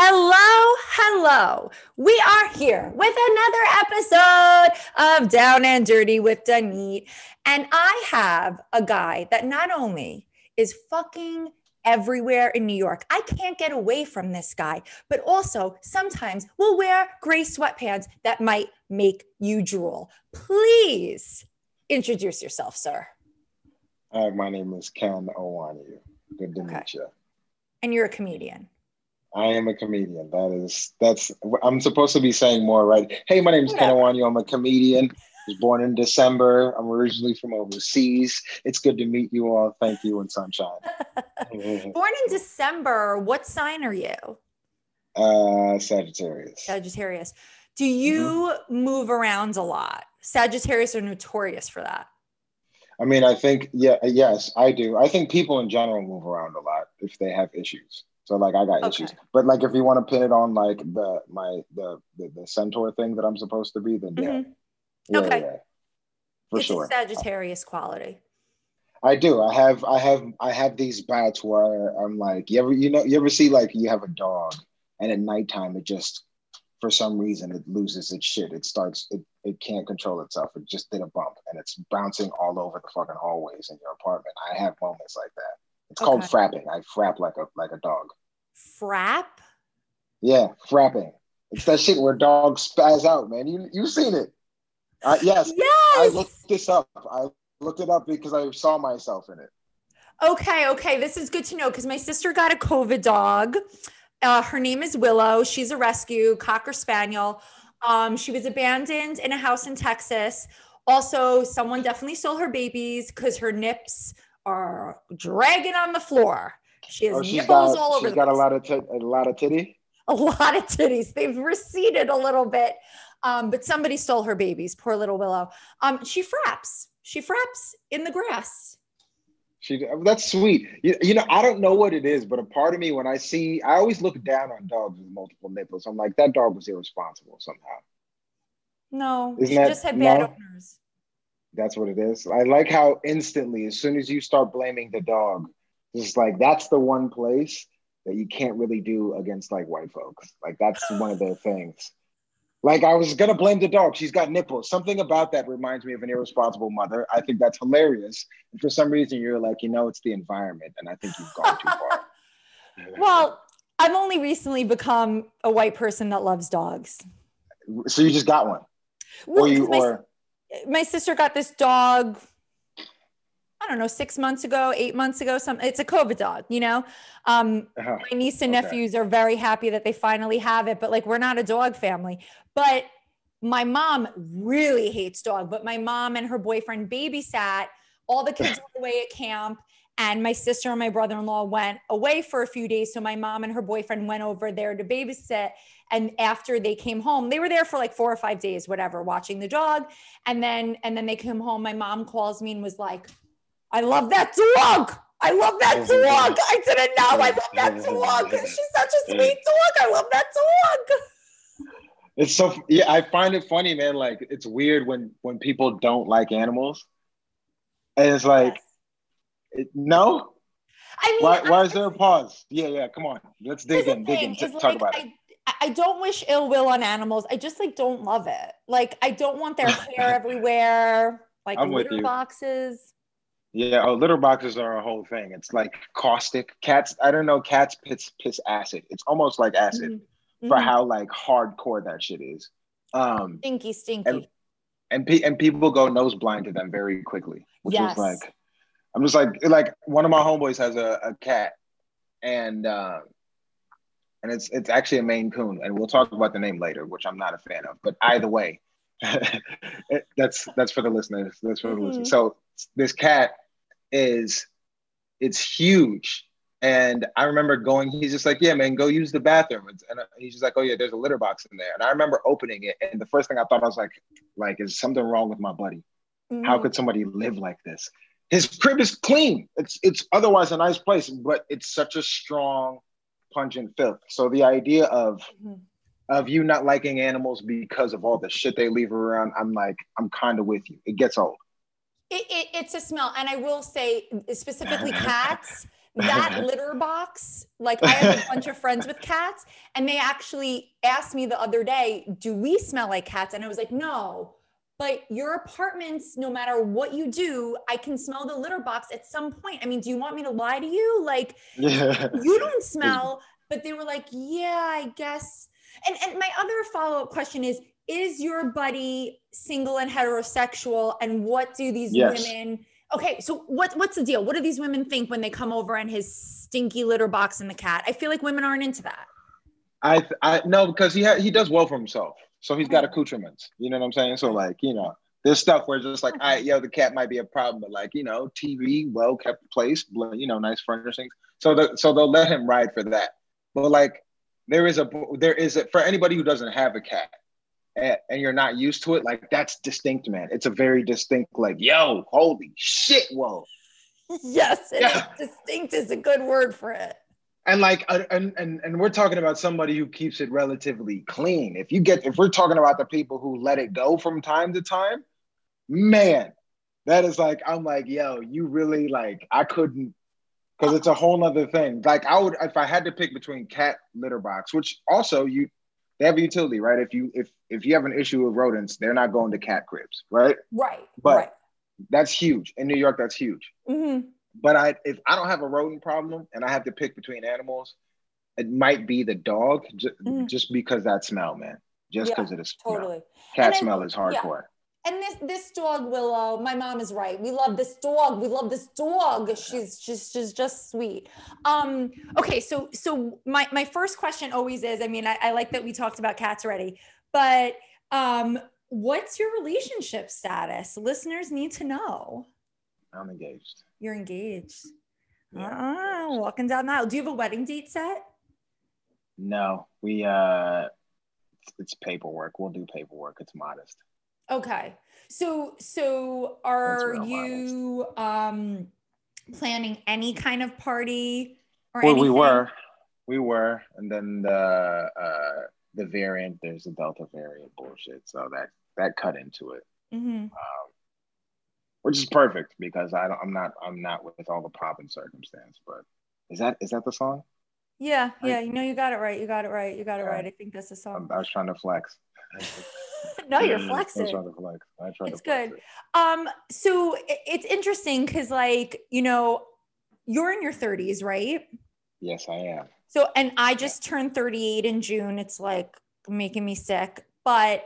Hello, hello. We are here with another episode of Down and Dirty with Danit. And I have a guy that not only is fucking everywhere in New York. I can't get away from this guy, but also sometimes we'll wear gray sweatpants that might make you drool. Please introduce yourself, sir. Hi, my name is Ken Oonyu. Good to Okay. meet you. And you're a comedian. I am a comedian. That is, that's, I'm supposed to be saying more, right? Hey, my name is Ken Whatever. I'm a comedian. I was born in December. I'm originally from overseas. It's good to meet you all. Thank you and sunshine. Born in December, what sign are you? uh, Sagittarius. Sagittarius. Do you move around a lot? Sagittarius are notorious for that. I mean, I think, yeah, yes, I do. I think people in general move around a lot if they have issues. So like I got Okay. issues, but like if you want to pin it on like the my the the, the centaur thing that I'm supposed to be, then yeah, Mhm. yeah, Okay. yeah, for it's sure. a Sagittarius quality. I do. I have I have I have these bouts where I'm like, you ever you know you ever see like you have a dog and at nighttime it just for some reason it loses its shit. It starts it it can't control itself. It just did a bump and it's bouncing all over the fucking hallways in your apartment. I have moments like that. It's called Okay. frapping. I frap like a like a dog. Frap? Yeah, frapping. It's that shit where dogs spaz out, man. You you've seen it. Uh, yes, I Yes. looked this up. I looked it up because I saw myself in it. Okay, okay. This is good to know because my sister got a COVID dog. Uh, her name is Willow. She's a rescue cocker spaniel. Um, she was abandoned in a house in Texas. Also, someone definitely stole her babies because her nips are dragging on the floor. She has Oh, nipples got all over she's the got a lot of tit a lot of titty. a lot of titties. They've receded a little bit, um, but somebody stole her babies. Poor little Willow. Um, she fraps. She fraps in the grass. She that's sweet. You, you know, I don't know what it is, but a part of me when I see, I always look down on dogs with multiple nipples. I'm like, that dog was irresponsible somehow. No, Isn't she that- just had bad no? owners. That's what it is. I like how instantly, as soon as you start blaming the dog, it's like that's the one place that you can't really do against like white folks. Like that's one of their things. Like I was gonna blame the dog. She's got nipples. Something about that reminds me of an irresponsible mother. I think that's hilarious. And for some reason, you're like, you know, it's the environment, and I think you've gone too far. Well, I've only recently become a white person that loves dogs. so you just got one, Well, or you, or my sister got this dog. I don't know, six months ago, eight months ago. Some it's a COVID dog, you know. Um, uh, my niece and Okay. nephews are very happy that they finally have it but like we're not a dog family but my mom really hates dog but my mom and her boyfriend babysat all the kids were away at camp and my sister and my brother-in-law went away for a few days. So my mom and her boyfriend went over there to babysit. And after they came home they were there for like four or five days whatever watching the dog. And then and then they came home. My mom calls me and was like i love that dog. I love that dog. I didn't know i love that dog. she's such a sweet dog. I love that dog. It's so yeah. I find it funny, man. Like it's weird when when people don't like animals, and it's like, Yes. It, no. i mean Why, why I- is there a pause? Yeah, yeah. Come on, let's dig in, dig in, t- talk like, about it. I, I don't wish ill will on animals i just like don't love it like i don't want their hair everywhere like I'm litter boxes Yeah, oh, litter boxes are a whole thing. It's like caustic. Cats, I don't know. Cats piss piss acid. It's almost like acid Mhm. for Mhm. how like hardcore that shit is. Um, stinky stinky and and pe- and people go nose blind to them very quickly, which Yes. was like, I'm just like like one of my homeboys has a, a cat, and uh, and it's it's actually a Maine Coon, and we'll talk about the name later, which I'm not a fan of. But either way, that's that's for the listeners. That's for the Mhm. listeners. So this cat is it's huge. And I remember going, he's just like, yeah, man, go use the bathroom. And and he's just like, oh yeah, there's a litter box in there. And I remember opening it, and the first thing I thought I was like, like, is something wrong with my buddy? How Mhm. could somebody live like this? His crib is clean. It's it's otherwise a nice place, but it's such a strong, pungent filth. So the idea of Mhm. of you not liking animals because of all the shit they leave around, I'm like, I'm kind of with you. It gets old. It, it, it's a smell. And I will say, specifically cats, that litter box, like I have a bunch of friends with cats, and they actually asked me the other day, Do we smell like cats? And I was like, No, but your apartments, no matter what you do, I can smell the litter box at some point. I mean, do you want me to lie to you? Like, yeah. you don't smell, but they were like, Yeah, I guess. And, and my other follow up question is Is your buddy single and heterosexual? And what do these yes. women? Okay, so what what's the deal? What do these women think when they come over and his stinky litter box and the cat? I feel like women aren't into that. I I no because he ha- he does well for himself, so he's got accoutrements. You know what I'm saying? So like you know, there's stuff where it's just like, I yo, the cat might be a problem, but like you know, TV, well kept place, you know, nice furnishings. So the, so they'll let him ride for that. But like there is a there is a for anybody who doesn't have a cat, and, you're not used to it, like that's distinct, man. It's a very distinct, like, yo, holy shit, whoa. Yes, yeah. distinct is a good word for it. And like, uh, and, and and we're talking about somebody who keeps it relatively clean. If you get, if we're talking about the people who let it go from time to time, man, that is like, I'm like, yo, you really like, I couldn't, because it's a whole other thing. Like, I would, if I had to pick between cat litter box, which also you, they have a utility, right? If you if if you have an issue with rodents, they're not going to cat cribs, right? Right. But right. that's huge in New York. That's huge. Mm-hmm. But I if I don't have a rodent problem and I have to pick between animals, it might be the dog j- mm-hmm. just because that smell, man. Just because yeah, of the smell. Totally. Cat then, smell is hardcore. Yeah and this this dog willow my mom is right we love this dog we love this dog she's just she's just sweet um okay so so my my first question always is i mean I, I like that we talked about cats already but um what's your relationship status listeners need to know i'm engaged you're engaged yeah, ah, walking down the aisle do you have a wedding date set no we uh it's paperwork we'll do paperwork it's modest Okay. So so are you um planning any kind of party or well, anything? we were. We were. And then the uh the variant, there's a Delta variant bullshit. So that that cut into it. Mm-hmm. Um, which is perfect because I don't, I'm not I'm not with all the pop and circumstance. But is that is that the song? Yeah, yeah. You know, you got it right. You got it right. You got it right. I think that's the song. I was trying to flex. no, you're flexing. I try to flex. I try it's to flex good. It. Um, so it's interesting because, like, you know, you're in your 30s, right? Yes, I am. So, and I just turned 38 in June. It's like making me sick, but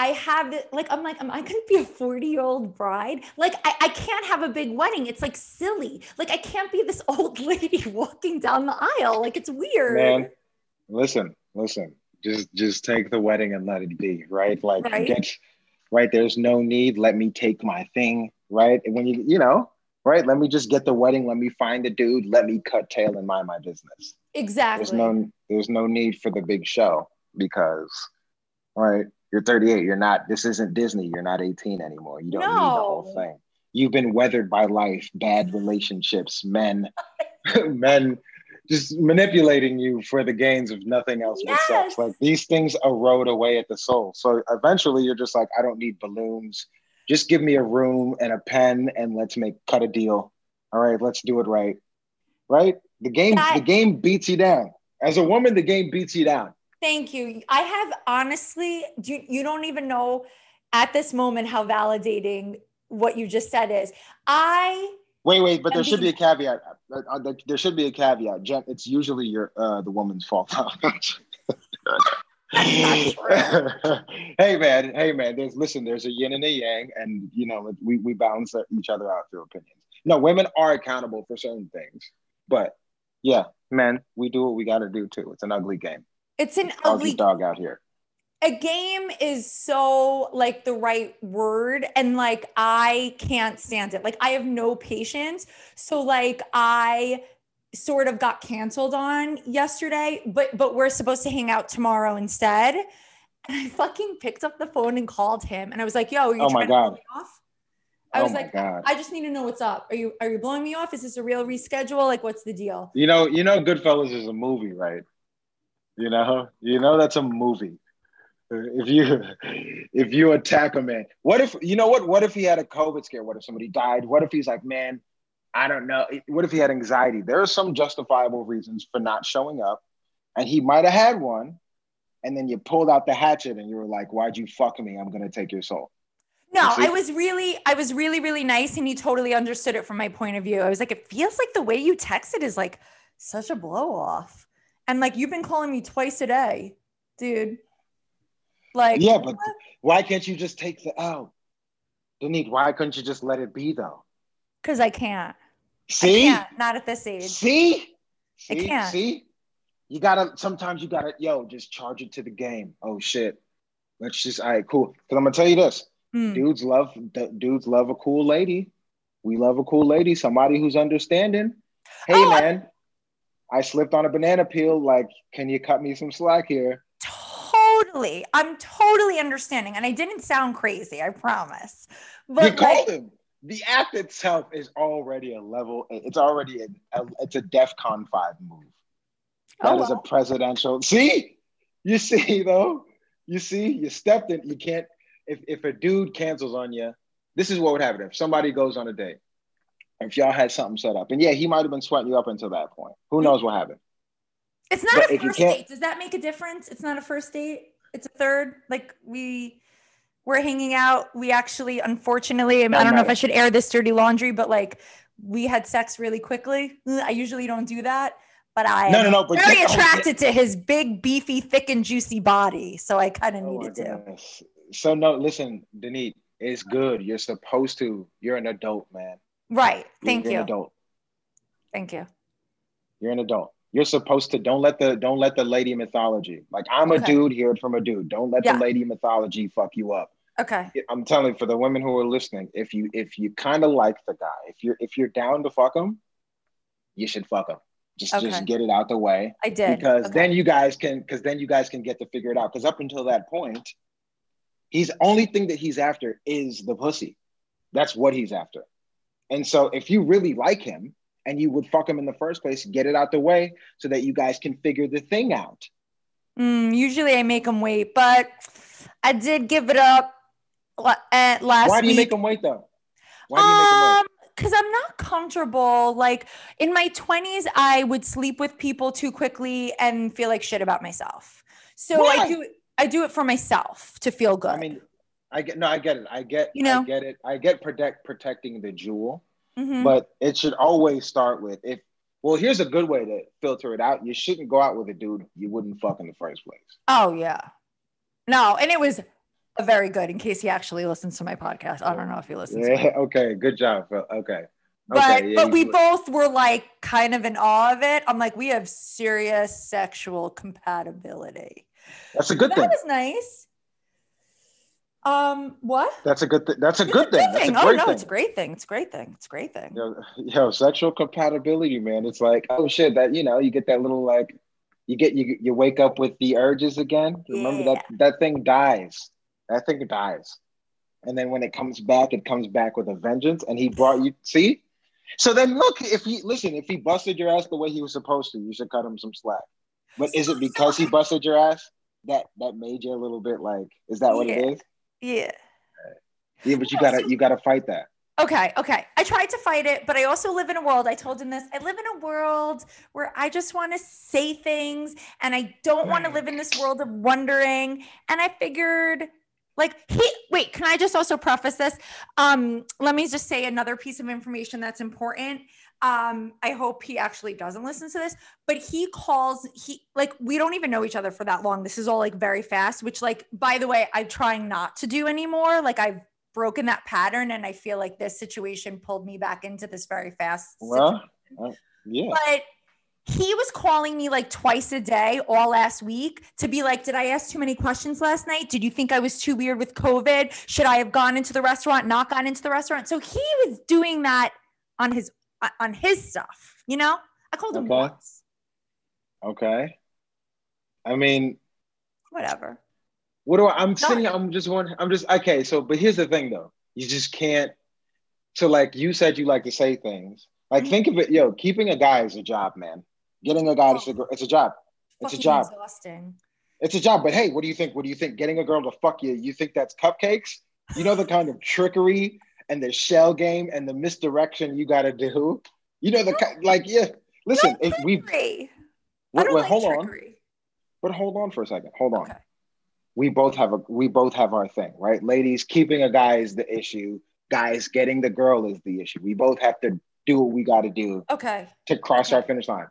I have like I'm like, am I gonna be a 40 year old bride? Like I, I can't have a big wedding. It's like silly. Like I can't be this old lady walking down the aisle. Like it's weird. Man, listen, listen just just take the wedding and let it be right like right. get right there's no need let me take my thing right when you you know right let me just get the wedding let me find the dude let me cut tail and mind my business exactly there's no there's no need for the big show because right you're 38 you're not this isn't disney you're not 18 anymore you don't no. need the whole thing you've been weathered by life bad relationships men men just manipulating you for the gains of nothing else yes. but sex. Like these things erode away at the soul. So eventually you're just like, I don't need balloons. Just give me a room and a pen and let's make cut a deal. All right, let's do it right. Right? The game, the game beats you down. As a woman, the game beats you down. Thank you. I have honestly, you, you don't even know at this moment how validating what you just said is. I Wait, wait, but there should be a caveat. Uh, uh there should be a caveat. Jen, it's usually your uh, the woman's fault. hey man, hey man. There's listen. There's a yin and a yang, and you know we we balance each other out through opinions. No, women are accountable for certain things, but yeah, men, we do what we got to do too. It's an ugly game. It's an ugly dog out here a game is so like the right word and like I can't stand it. Like I have no patience. So like I sort of got canceled on yesterday, but but we're supposed to hang out tomorrow instead. And I fucking picked up the phone and called him and I was like, "Yo, are you oh trying to blow me off?" I oh was like, God. "I just need to know what's up. Are you are you blowing me off? Is this a real reschedule? Like what's the deal?" You know, you know Goodfellas is a movie, right? You know, you know that's a movie if you if you attack a man what if you know what what if he had a covid scare what if somebody died what if he's like man I don't know. What if he had anxiety? There are some justifiable reasons for not showing up, and he might have had one. And then you pulled out the hatchet and you were like, "Why'd you fuck me? I'm gonna take your soul." No, I was really, I was really, really nice, and he totally understood it from my point of view. I was like, it feels like the way you texted is like such a blow off, and like you've been calling me twice a day, dude. Like, yeah, but why can't you just take the L? Denise, why couldn't you just let it be though? Because I can't. See? I can't, not at this age. See? See? I can't. See? You gotta sometimes you gotta, yo, just charge it to the game. Oh shit. Let's just all right, cool. Cause I'm gonna tell you this. Mm. Dudes love dudes love a cool lady. We love a cool lady, somebody who's understanding. Hey oh, man, I-, slipped on a banana peel. Like, can you cut me some slack here? Totally. I'm totally understanding. And I didn't sound crazy, I promise. But you called him the act itself is already a level. It's already a, a it's a DefCon five move. Oh, that oh, is a presidential. See, you see though, you see, you stepped in. You can't. If if a dude cancels on you, this is what would happen if somebody goes on a date. If y'all had something set up, and yeah, he might have been sweating you up until that point. Who mm-hmm. knows what happened? It's not but a first date. Does that make a difference? It's not a first date. It's a third. Like we we're hanging out. We actually, unfortunately, I don't know if I should air this dirty laundry, but like we had sex really quickly. Mm, I usually don't do that, but I no, no, no, but very attracted to his big, beefy, thick, and juicy body. So I kind of oh needed to. So no, listen, Denise, it's good. You're supposed to. You're an adult, man. Right. Thank you're you. An adult. Thank you. You're an adult. You're supposed to don't let the don't let the lady mythology. Like I'm okay. a dude, hear it from a dude. Don't let yeah. the lady mythology fuck you up. Okay. I'm telling you, for the women who are listening, if you if you kind of like the guy, if you're if you're down to fuck him, you should fuck him. Just okay. just get it out the way. I did because okay. then you guys can because then you guys can get to figure it out. Because up until that point, he's only thing that he's after is the pussy. That's what he's after. And so if you really like him and you would fuck him in the first place, get it out the way so that you guys can figure the thing out. Mm, usually I make him wait, but I did give it up at last Why do you week. make them wait though? Why do you make them wait? because um, I'm not comfortable. Like in my 20s, I would sleep with people too quickly and feel like shit about myself. So Why? I do I do it for myself to feel good. I mean, I get no, I get it. I get you know, I get it. I get protect protecting the jewel, mm-hmm. but it should always start with if. Well, here's a good way to filter it out. You shouldn't go out with a dude you wouldn't fuck in the first place. Oh yeah, no, and it was very good in case he actually listens to my podcast. I don't know if he listens. Yeah, okay, good job. Okay. But okay, yeah, but we both were like kind of in awe of it. I'm like, we have serious sexual compatibility. That's a good thing. That was nice. Um, what? That's a good thing. That's a good a thing. thing. oh no, thing. it's a great thing. It's a great thing. It's a great thing. Yo, yo, sexual compatibility, man. It's like, oh shit, that you know, you get that little like, you get you you wake up with the urges again. Remember yeah. that that thing dies. That thing dies. And then when it comes back, it comes back with a vengeance. And he brought you, see? So then look, if he listen, if he busted your ass the way he was supposed to, you should cut him some slack. But is it because he busted your ass that that made you a little bit like, is that what yeah. it is? Yeah. Yeah, but you gotta you gotta fight that. Okay, okay. I tried to fight it, but I also live in a world. I told him this. I live in a world where I just want to say things and I don't want to live in this world of wondering. And I figured like he wait, can I just also preface this? Um, let me just say another piece of information that's important. Um, I hope he actually doesn't listen to this, but he calls he like we don't even know each other for that long. This is all like very fast, which like by the way, I'm trying not to do anymore. Like I've broken that pattern and I feel like this situation pulled me back into this very fast. Well, uh, yeah. But he was calling me like twice a day all last week to be like, Did I ask too many questions last night? Did you think I was too weird with COVID? Should I have gone into the restaurant, not gone into the restaurant? So he was doing that on his on his stuff, you know? I called him okay. once. Okay. I mean whatever. What do I I'm sitting I'm just wondering I'm just okay, so but here's the thing though. You just can't so like you said you like to say things. Like mm-hmm. think of it, yo, keeping a guy is a job, man. Getting a guy oh. a it's a job. It's a job. Exhausting. It's a job. But hey, what do you think? What do you think? Getting a girl to fuck you, you think that's cupcakes? You know the kind of trickery and the shell game and the misdirection you got to do. You know the like yeah. Listen, no we wait, wait, like hold trickery. on. But hold on for a second. Hold on. Okay. We both have a we both have our thing, right? Ladies, keeping a guy is the issue. Guys, getting the girl is the issue. We both have to do what we got to do. Okay. To cross okay. our finish line.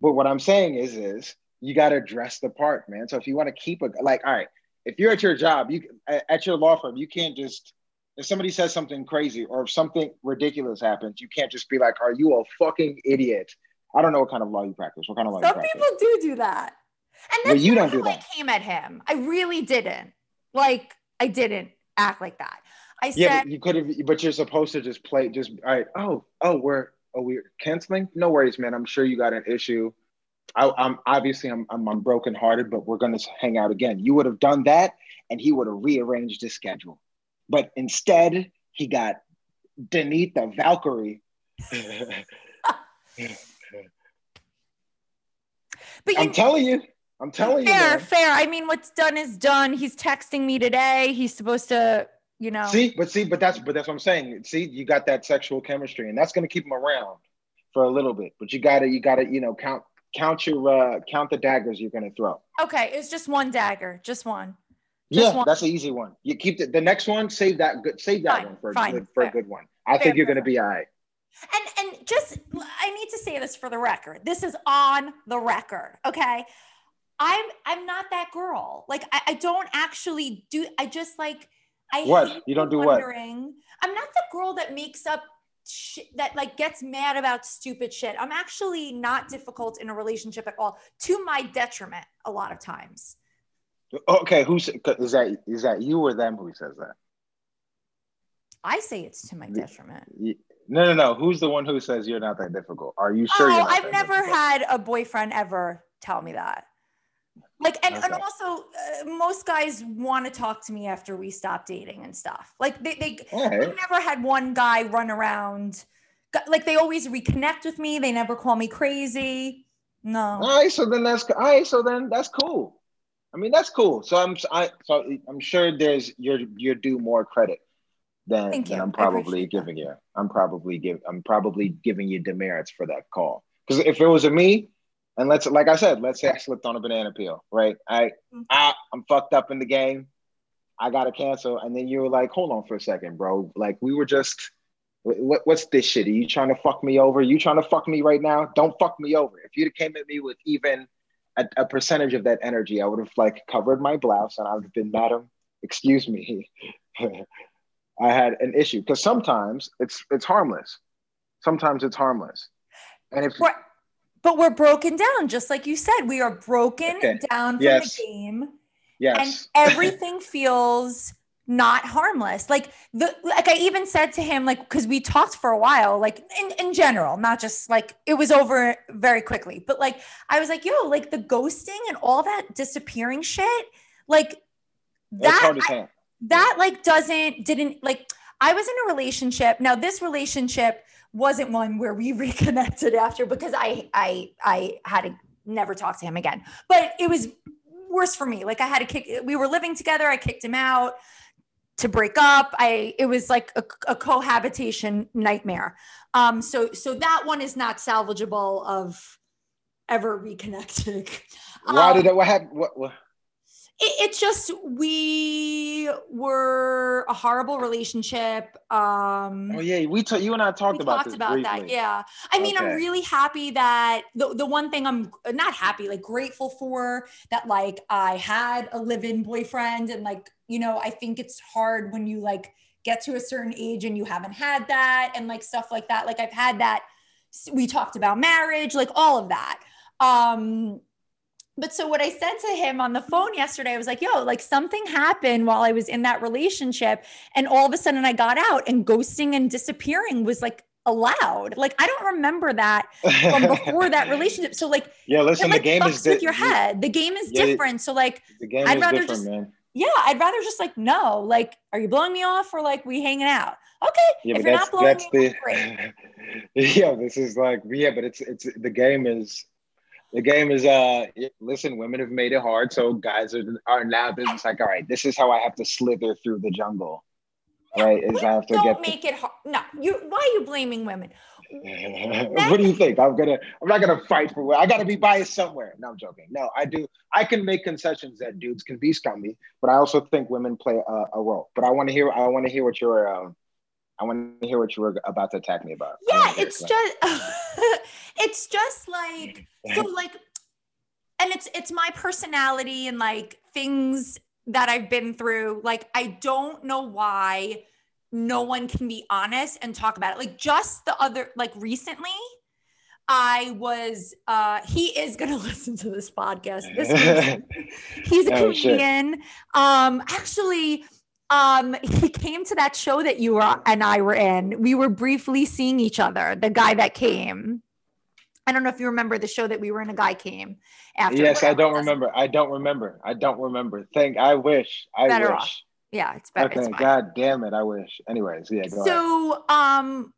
But what I'm saying is, is you got to dress the part, man. So if you want to keep a like, all right, if you're at your job, you at your law firm, you can't just if somebody says something crazy or if something ridiculous happens, you can't just be like, "Are you a fucking idiot?" I don't know what kind of law you practice. What kind of law? Some people do do that, and that's but you don't do that. I came at him. I really didn't. Like I didn't act like that. I said, yeah, you could have, but you're supposed to just play. Just all right. Oh, oh, we're oh we're canceling. No worries, man. I'm sure you got an issue. I, am obviously I'm, I'm I'm brokenhearted, but we're gonna hang out again. You would have done that, and he would have rearranged his schedule. But instead, he got Denita Valkyrie. but I'm telling you, I'm telling fair, you. Fair, fair. I mean, what's done is done. He's texting me today. He's supposed to, you know. See, but see, but that's but that's what I'm saying. See, you got that sexual chemistry, and that's gonna keep him around for a little bit. But you gotta, you gotta, you know, count count your uh count the daggers you're gonna throw. Okay, it's just one dagger, just one. Just yeah, one. that's an easy one. You keep the, the next one, save that good, save that fine, one for fine, a good, for a good one. I fair, think you're gonna be all right. And and just I need to say this for the record. This is on the record, okay? I'm I'm not that girl. Like I, I don't actually do. I just like I what you don't do wondering. what? I'm not the girl that makes up shit that like gets mad about stupid shit. I'm actually not difficult in a relationship at all, to my detriment a lot of times. Okay, who's is that? Is that you or them who says that? I say it's to my detriment. No, no, no. Who's the one who says you're not that difficult? Are you sure? Oh, I've never difficult? had a boyfriend ever tell me that. Like, and, okay. and also, uh, most guys want to talk to me after we stop dating and stuff. Like, they, they right. I've never had one guy run around. Like, they always reconnect with me. They never call me crazy. No. All right. So then that's, all right. So then that's cool. I mean, that's cool. So I'm, I, so I'm sure there's, you're, you're due more credit than, than I'm probably giving that. you. I'm probably give, I'm probably giving you demerits for that call. Because if it was a me, and let's like I said, let's say I slipped on a banana peel, right? I, mm-hmm. I I'm fucked up in the game. I gotta cancel. And then you were like, hold on for a second, bro. Like we were just what, what's this shit? Are you trying to fuck me over? Are You trying to fuck me right now? Don't fuck me over. If you'd came at me with even a, a percentage of that energy, I would have like covered my blouse and I would have been, madam, excuse me. I had an issue. Because sometimes it's it's harmless. Sometimes it's harmless. And if what? but we're broken down, just like you said. We are broken okay. down from yes. the game. Yes. And everything feels not harmless. Like the like I even said to him, like, because we talked for a while, like in, in general, not just like it was over very quickly. But like I was like, yo, like the ghosting and all that disappearing shit, like that I, that like doesn't didn't like I was in a relationship. Now this relationship wasn't one where we reconnected after because I I I had to never talk to him again. But it was worse for me. Like I had to kick we were living together, I kicked him out to break up. I it was like a, a cohabitation nightmare. Um so so that one is not salvageable of ever reconnecting. Why um, did it what happened what, what it, it's just we were a horrible relationship. Um, oh yeah, we talked. You and I talked about talked about briefly. that. Yeah, I mean, okay. I'm really happy that the the one thing I'm not happy, like grateful for that, like I had a live-in boyfriend, and like you know, I think it's hard when you like get to a certain age and you haven't had that, and like stuff like that. Like I've had that. We talked about marriage, like all of that. Um, but so what I said to him on the phone yesterday, I was like, yo, like something happened while I was in that relationship. And all of a sudden I got out and ghosting and disappearing was like allowed. Like I don't remember that from before that relationship. So like yeah, listen, like, the game is di- with your head. The game is yeah, different. So like the game I'd rather just man. yeah, I'd rather just like no, like are you blowing me off or like we hanging out? Okay, yeah, if you're not blowing me off, great. yeah, this is like yeah, but it's it's the game is the game is uh listen women have made it hard so guys are, are now is like all right this is how i have to slither through the jungle right? Is I have to Don't get. make it hard. No, you. Why are you blaming women? what do you think? I'm gonna. I'm not gonna fight for. I got to be biased somewhere. No, I'm joking. No, I do. I can make concessions that dudes can be scummy, but I also think women play a, a role. But I want to hear. I want to hear what you're. Um, I want to hear what you were about to attack me about. Yeah, it's just. it's just like so like, and it's it's my personality and like things that I've been through. Like I don't know why no one can be honest and talk about it. Like just the other, like recently, I was uh he is gonna listen to this podcast. This he's a oh, comedian. Shit. Um actually um he came to that show that you were and I were in. We were briefly seeing each other, the guy that came. I don't know if you remember the show that we were in. A guy came after. Yes, I don't remember. I don't remember. I don't remember. Thank. I wish. I Better wish. Off yeah, it's better. Okay, it's God damn it, I wish. Anyways, yeah. so, ahead. um,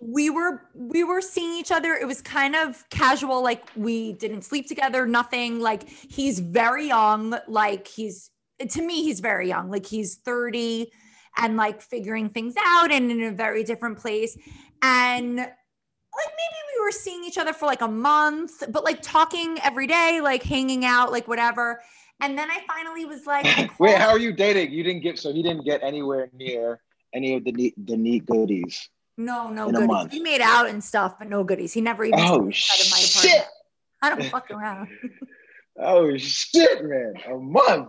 we were we were seeing each other. It was kind of casual, like we didn't sleep together, nothing. Like he's very young, like he's to me, he's very young, like he's 30 and like figuring things out and in a very different place. And like maybe we were seeing each other for like a month, but like talking every day, like hanging out, like whatever. And then I finally was like, "Wait, how are you dating? You didn't get so he didn't get anywhere near any of the neat the neat goodies." No, no goodies. He made out and stuff, but no goodies. He never even oh shit! I don't fuck around. oh shit, man! A month.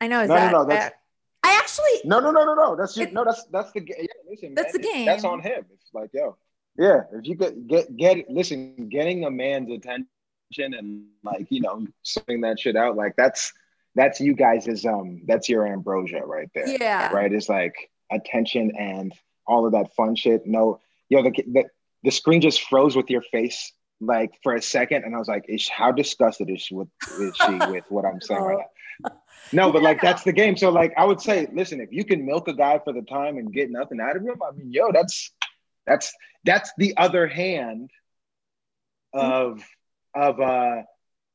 I know. Is no, that, no, no. That's, I actually. No, no, no, no, no. That's it, no. That's that's the yeah. Listen, that's man, the game. That's on him. It's like yo, yeah. If you get get get listen, getting a man's attention and like you know sorting that shit out like that's that's you guys is um that's your ambrosia right there yeah right it's like attention and all of that fun shit no yo the, the, the screen just froze with your face like for a second and i was like is how disgusted is she with is she with what i'm saying right now no but like that's the game so like i would say listen if you can milk a guy for the time and get nothing out of him i mean yo that's that's that's the other hand of of uh,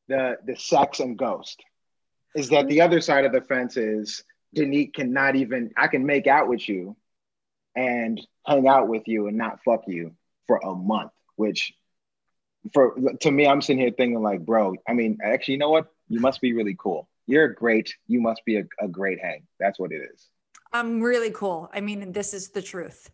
the the sex and ghost is that the other side of the fence is Danique cannot even I can make out with you and hang out with you and not fuck you for a month, which for to me, I'm sitting here thinking like, bro, I mean, actually, you know what? You must be really cool. You're great. You must be a, a great hang. That's what it is. I'm really cool. I mean, this is the truth.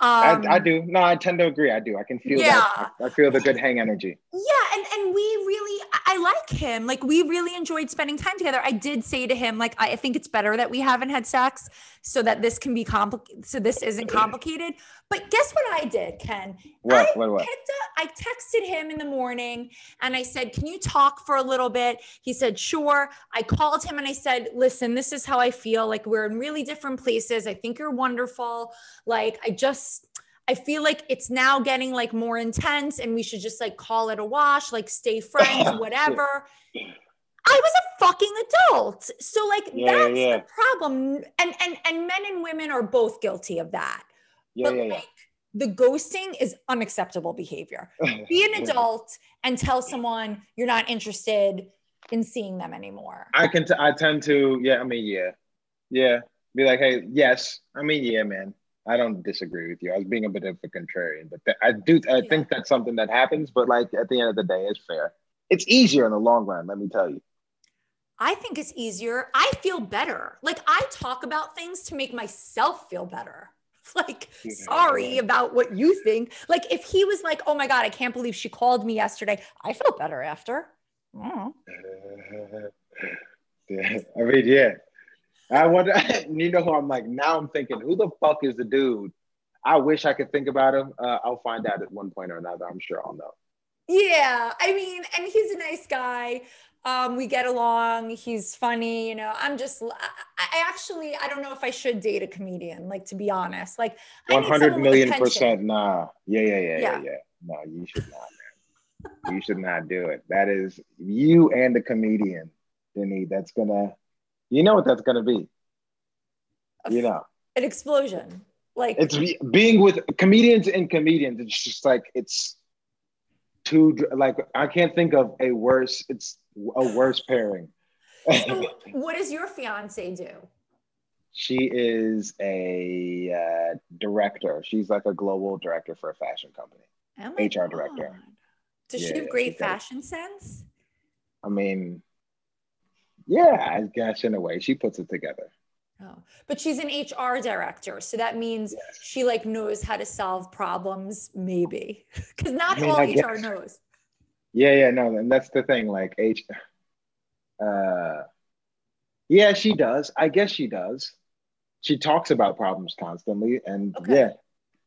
Um, I, I, do. No, I tend to agree. I do. I can feel yeah. that. I feel the good hang energy. Yeah, and and we really, I like him. Like we really enjoyed spending time together. I did say to him, like, I think it's better that we haven't had sex so that this can be complicated. So this isn't complicated. But guess what I did, Ken? What? I what? What? I texted him in the morning and I said, "Can you talk for a little bit?" He said, "Sure." I called him and I said, "Listen, this is how I feel. Like we're in really different places. I think you're wonderful. Like I just." I feel like it's now getting like more intense and we should just like call it a wash, like stay friends, whatever. I was a fucking adult. So like yeah, that's yeah, yeah. the problem. And and and men and women are both guilty of that. Yeah, but yeah, like the ghosting is unacceptable behavior. Be an adult and tell someone you're not interested in seeing them anymore. I can t- I tend to yeah, I mean yeah. Yeah. Be like, "Hey, yes. I mean, yeah, man. I don't disagree with you. I was being a bit of a contrarian, but th- I do. I yeah. think that's something that happens. But like at the end of the day, it's fair. It's easier in the long run. Let me tell you. I think it's easier. I feel better. Like I talk about things to make myself feel better. Like, yeah. sorry about what you think. Like, if he was like, oh my God, I can't believe she called me yesterday, I felt better after. Uh, yeah. I mean, yeah. I wonder, you know who I'm like, now I'm thinking, who the fuck is the dude? I wish I could think about him. Uh, I'll find out at one point or another. I'm sure I'll know. Yeah. I mean, and he's a nice guy. Um, we get along. He's funny. You know, I'm just, I, actually, I don't know if I should date a comedian, like, to be honest. Like, 100 million percent. Nah. Yeah, yeah, yeah, yeah, yeah. No, you should not, man. you should not do it. That is you and the comedian, Denny. That's gonna you know what that's going to be. You know, an explosion. Like it's being with comedians and comedians. It's just like it's too like I can't think of a worse. It's a worse pairing. so what does your fiance do? She is a uh, director. She's like a global director for a fashion company. Oh HR God. director. Does Yeah, she have great does. fashion sense? I mean, yeah, I guess in a way she puts it together. Oh, but she's an HR director, so that means she like knows how to solve problems, maybe, because not I mean, all I HR guess. knows. Yeah, yeah, no, and that's the thing. Like H, uh, yeah, she does. I guess she does. She talks about problems constantly, and Okay. yeah,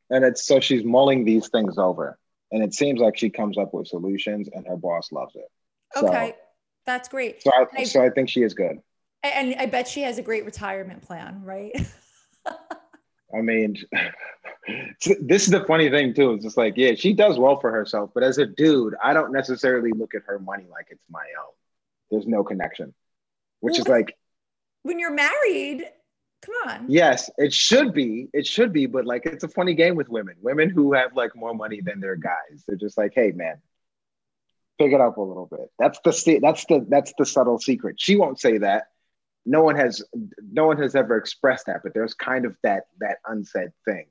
and it's so she's mulling these things over, and it seems like she comes up with solutions, and her boss loves it. So, Okay, that's great. So I, I- so I think she is good. And I bet she has a great retirement plan, right? I mean, this is the funny thing too. It's just like, yeah, she does well for herself, but as a dude, I don't necessarily look at her money like it's my own. There's no connection, which is like, when you're married, come on. yes, it should be, it should be, but like, it's a funny game with women. Women who have like more money than their guys, they're just like, hey, man, pick it up a little bit. That's the that's the that's the subtle secret. She won't say that. No one has no one has ever expressed that, but there's kind of that that unsaid thing.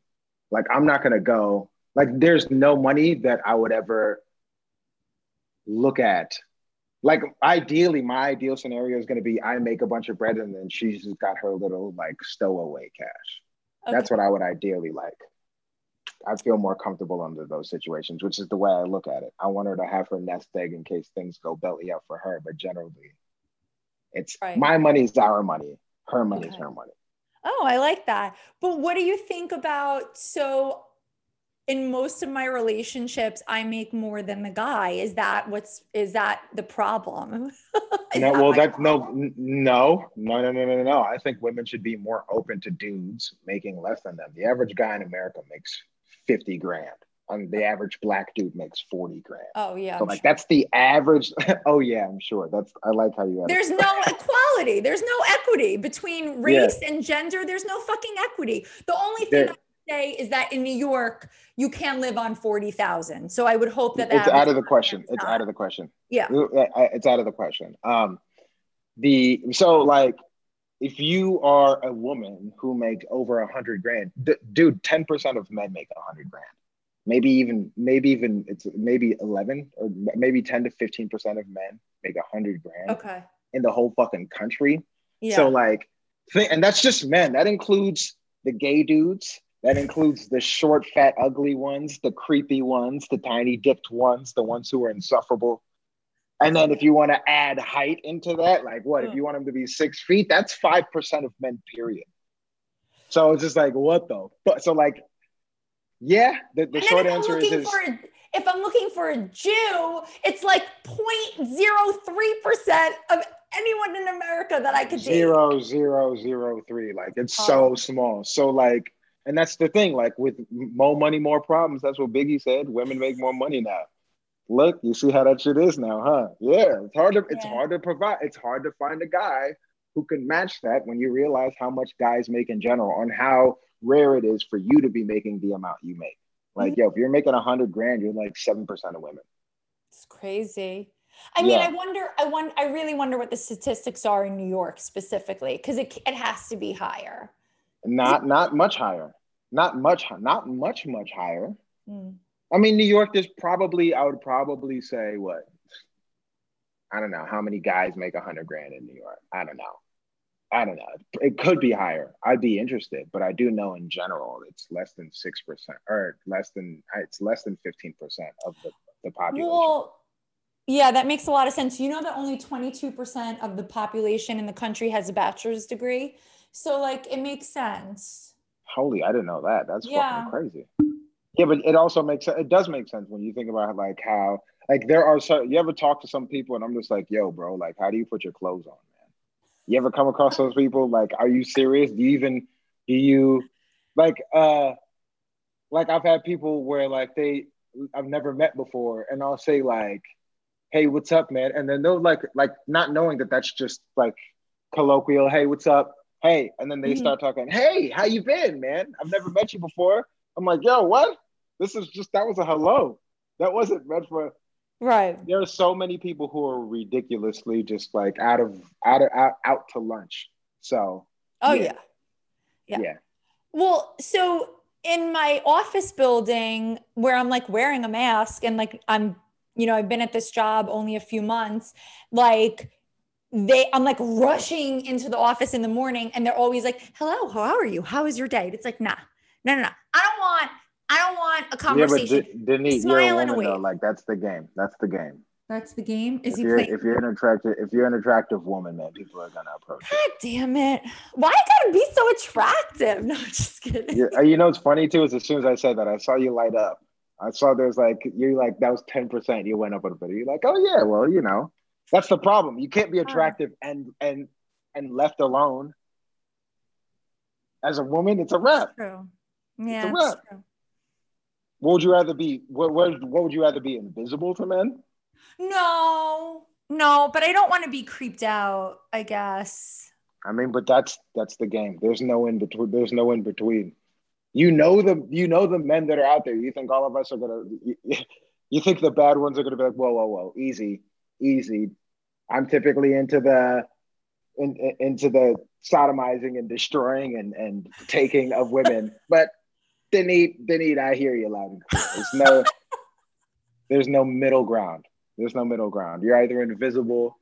Like I'm not gonna go. Like there's no money that I would ever look at. Like ideally, my ideal scenario is gonna be I make a bunch of bread and then she's just got her little like stowaway cash. That's what I would ideally like. I feel more comfortable under those situations, which is the way I look at it. I want her to have her nest egg in case things go belly up for her, but generally, it's Right. my money is our money. Her money is Okay. her money. Oh, I like that. But what do you think about so in most of my relationships I make more than the guy. Is that what's is that the problem? No, that well, that's no, problem? n- no, no, no, no, no, no. I think women should be more open to dudes making less than them. The average guy in America makes 50 grand. And the average black dude makes 40 grand. Oh yeah. So I'm like sure. that's the average. oh yeah, I'm sure. That's I like how you. There's no equality. There's no equity between race and gender. There's no fucking equity. The only thing There- I would say is that in New York, you can live on 40,000. So I would hope that it's out of the question. It's out of the question. Yeah. It's out of the question. Um, the so like if you are a woman who make over a hundred grand, d- dude, ten percent of men make a hundred grand. Maybe even maybe even it's maybe eleven or maybe ten to fifteen percent of men make a hundred grand Okay. in the whole fucking country. Yeah. So like, th- and that's just men. That includes the gay dudes. That includes the short, fat, ugly ones, the creepy ones, the tiny dipped ones, the ones who are insufferable. And then if you want to add height into that, like what? If you want them to be six feet, that's five percent of men. Period. So it's just like what though? But so like, yeah. The, the short answer is, a, if I'm looking for a Jew, it's like 0.03% of anyone in America that I could date. zero zero zero three like it's Oh. so small so like and that's the thing like with more money more problems that's what biggie said women make more money now look you see how that shit is now huh yeah it's hard to it's hard to provide it's hard to find a guy who can match that when you realize how much guys make in general and how rare it is for you to be making the amount you make like Mm-hmm. yo if you're making a hundred grand you're like seven percent of women It's crazy. I mean, Yeah. I wonder, I want, I really wonder what the statistics are in New York specifically, because it, it has to be higher. not not much higher not much not much much higher Mm. I mean, New York, there's probably, I would probably say what? I don't know how many guys make a hundred grand in New York. I don't know. I don't know. It could be higher. I'd be interested, but I do know in general it's less than six percent, or less than it's less than fifteen percent of the, the population. Well, yeah, that makes a lot of sense. You know that only 22% of the population in the country has a bachelor's degree. So, like, it makes sense. Holy, I didn't know that. That's Yeah. fucking crazy. Yeah, but it also makes it does make sense when you think about like how like there are so you ever talk to some people and I'm just like, yo, bro, like how do you put your clothes on, man? You ever come across those people? Like, are you serious? Do you even do you like uh like I've had people where like they I've never met before and I'll say like, hey, what's up, man? And then they'll like like not knowing that that's just like colloquial, hey, what's up? Hey, and then they Mhm. start talking, hey, how you been, man? I've never met you before. I'm like, yo, what? This is just that was a hello. That wasn't meant for Right. there are so many people who are ridiculously just like out of out of out, out to lunch. So Oh, Yeah. yeah. Yeah. yeah. Well, so in my office building where I'm like wearing a mask and like I'm, you know, I've been at this job only a few months, like they I'm like rushing into the office in the morning and they're always like, "Hello, how are you? How is your day?" It's like, "Nah. No, no, no. I don't want I don't want a conversation." Yeah, but Denise, Smile you're a woman, though. Like that's the game. That's the game. That's the game. Is If he you're playing? if you're an attractive if you're an attractive woman, man, people are gonna approach you. God damn it. Why I gotta be so attractive? No, just kidding. Yeah, uh, you know what's funny too is as soon as I said that, I saw you light up. I saw there's like you like that was ten percent. You went up a bit. You're like, oh yeah, well you know, that's the problem. You can't be attractive and and and left alone. As a woman, it's a wrap. True. Yeah, a it's wrap. true. What would you rather be? What, what what would you rather be invisible to men? No, no, but I don't want to be creeped out, I guess. I mean, but that's that's the game. There's no in between. There's no in between. You know the you know the men that are out there. You think all of us are gonna? You, you think the bad ones are gonna be like, whoa, whoa, whoa, easy, easy. I'm typically into the in, in- into the sodomizing and destroying and and taking of women, but Denise, Denise, I hear you loud and clear. There's no there's no middle ground. There's no middle ground. You're either invisible,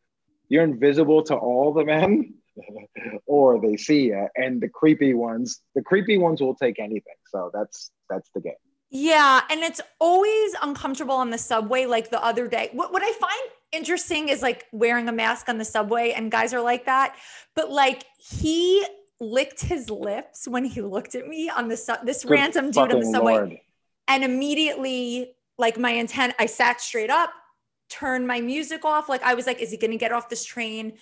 you're invisible to all the men, or they see you. And the creepy ones, the creepy ones will take anything. So that's that's the game. Yeah, and it's always uncomfortable on the subway. Like the other day, what, what I find interesting is like wearing a mask on the subway, and guys are like that. But like he licked his lips when he looked at me on the sub. This Good random dude on the subway, Lord. and immediately, like my intent, I sat straight up, turned my music off. Like I was like, is he going to get off this train?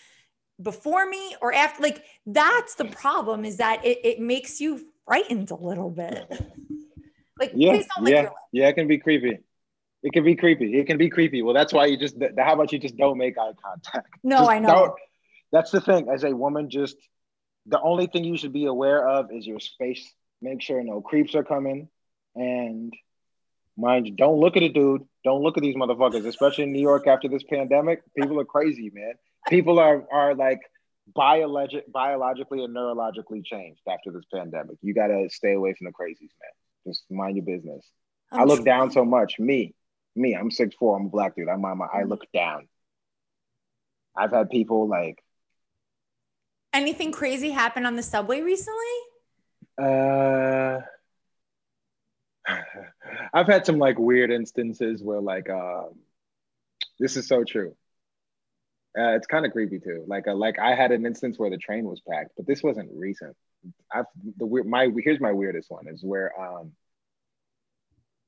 before me or after like that's the problem is that it, it makes you frightened a little bit like Yeah, please don't lick yeah, yeah. It can be creepy. It can be creepy. It can be creepy. Well, that's why you just. th- How about you just don't make eye contact? no Just i know That's the thing. As a woman, just the only thing you should be aware of is your space. Make sure no creeps are coming, and mind you, don't look at a dude. Don't look at these motherfuckers, especially in New York after this pandemic. People are crazy, man. People are are like biologic, biologically and neurologically changed after this pandemic. You gotta stay away from the crazies, man. Just mind your business. i I'm look tr- down so much. Me, me. I'm six four. I'm a black dude. I'm, I'm I mm-hmm. look down. I've had people like anything crazy happen on the subway recently Uh, I've had some like weird instances where like um, this is so true. Uh, it's kind of creepy too. Like uh, like I had an instance where the train was packed, but this wasn't recent. I've the weird my here's my weirdest one is where um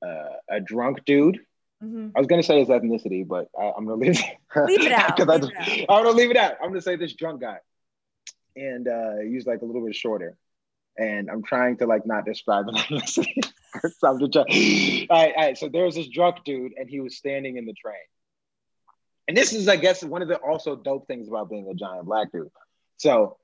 uh, a drunk dude. Mhm. I was gonna say his ethnicity, but I, I'm gonna leave, Leave it out, 'Cause I leave just- it I'm gonna leave it out. I'm gonna say this drunk guy, and uh, he's like a little bit shorter, and I'm trying to like not describe so I'm just trying. All right, all right. So there was this drunk dude, and he was standing in the train, and this is, I guess, one of the also dope things about being a giant black dude. So